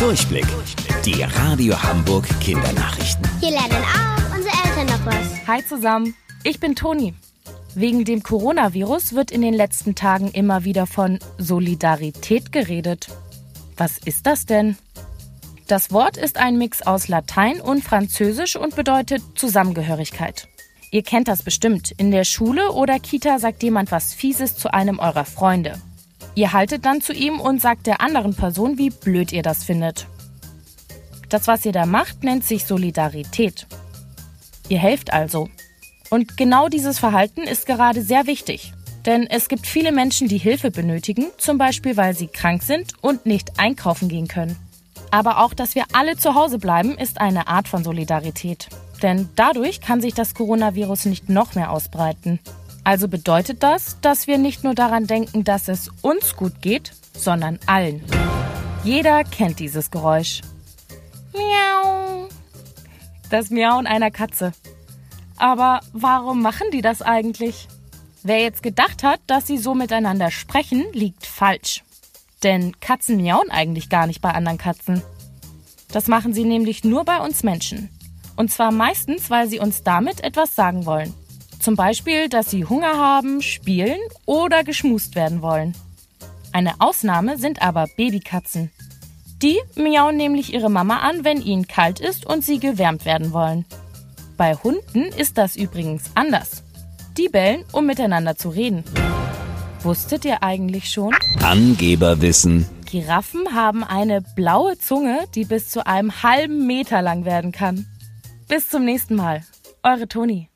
Durchblick. Die Radio Hamburg Kindernachrichten. Hier lernen auch unsere Eltern noch was. Hi zusammen, ich bin Toni. Wegen dem Coronavirus wird in den letzten Tagen immer wieder von Solidarität geredet. Was ist das denn? Das Wort ist ein Mix aus Latein und Französisch und bedeutet Zusammengehörigkeit. Ihr kennt das bestimmt. In der Schule oder Kita sagt jemand was Fieses zu einem eurer Freunde. Ihr haltet dann zu ihm und sagt der anderen Person, wie blöd ihr das findet. Das, was ihr da macht, nennt sich Solidarität. Ihr helft also. Und genau dieses Verhalten ist gerade sehr wichtig. Denn es gibt viele Menschen, die Hilfe benötigen, zum Beispiel weil sie krank sind und nicht einkaufen gehen können. Aber auch, dass wir alle zu Hause bleiben, ist eine Art von Solidarität. Denn dadurch kann sich das Coronavirus nicht noch mehr ausbreiten. Also bedeutet das, dass wir nicht nur daran denken, dass es uns gut geht, sondern allen. Jeder kennt dieses Geräusch. Miau. Das Miauen einer Katze. Aber warum machen die das eigentlich? Wer jetzt gedacht hat, dass sie so miteinander sprechen, liegt falsch. Denn Katzen miauen eigentlich gar nicht bei anderen Katzen. Das machen sie nämlich nur bei uns Menschen. Und zwar meistens, weil sie uns damit etwas sagen wollen. Zum Beispiel, dass sie Hunger haben, spielen oder geschmust werden wollen. Eine Ausnahme sind aber Babykatzen. Die miauen nämlich ihre Mama an, wenn ihnen kalt ist und sie gewärmt werden wollen. Bei Hunden ist das übrigens anders. Die bellen, um miteinander zu reden. Wusstet ihr eigentlich schon? Angeberwissen. Giraffen haben eine blaue Zunge, die bis zu einem halben Meter lang werden kann. Bis zum nächsten Mal. Eure Toni.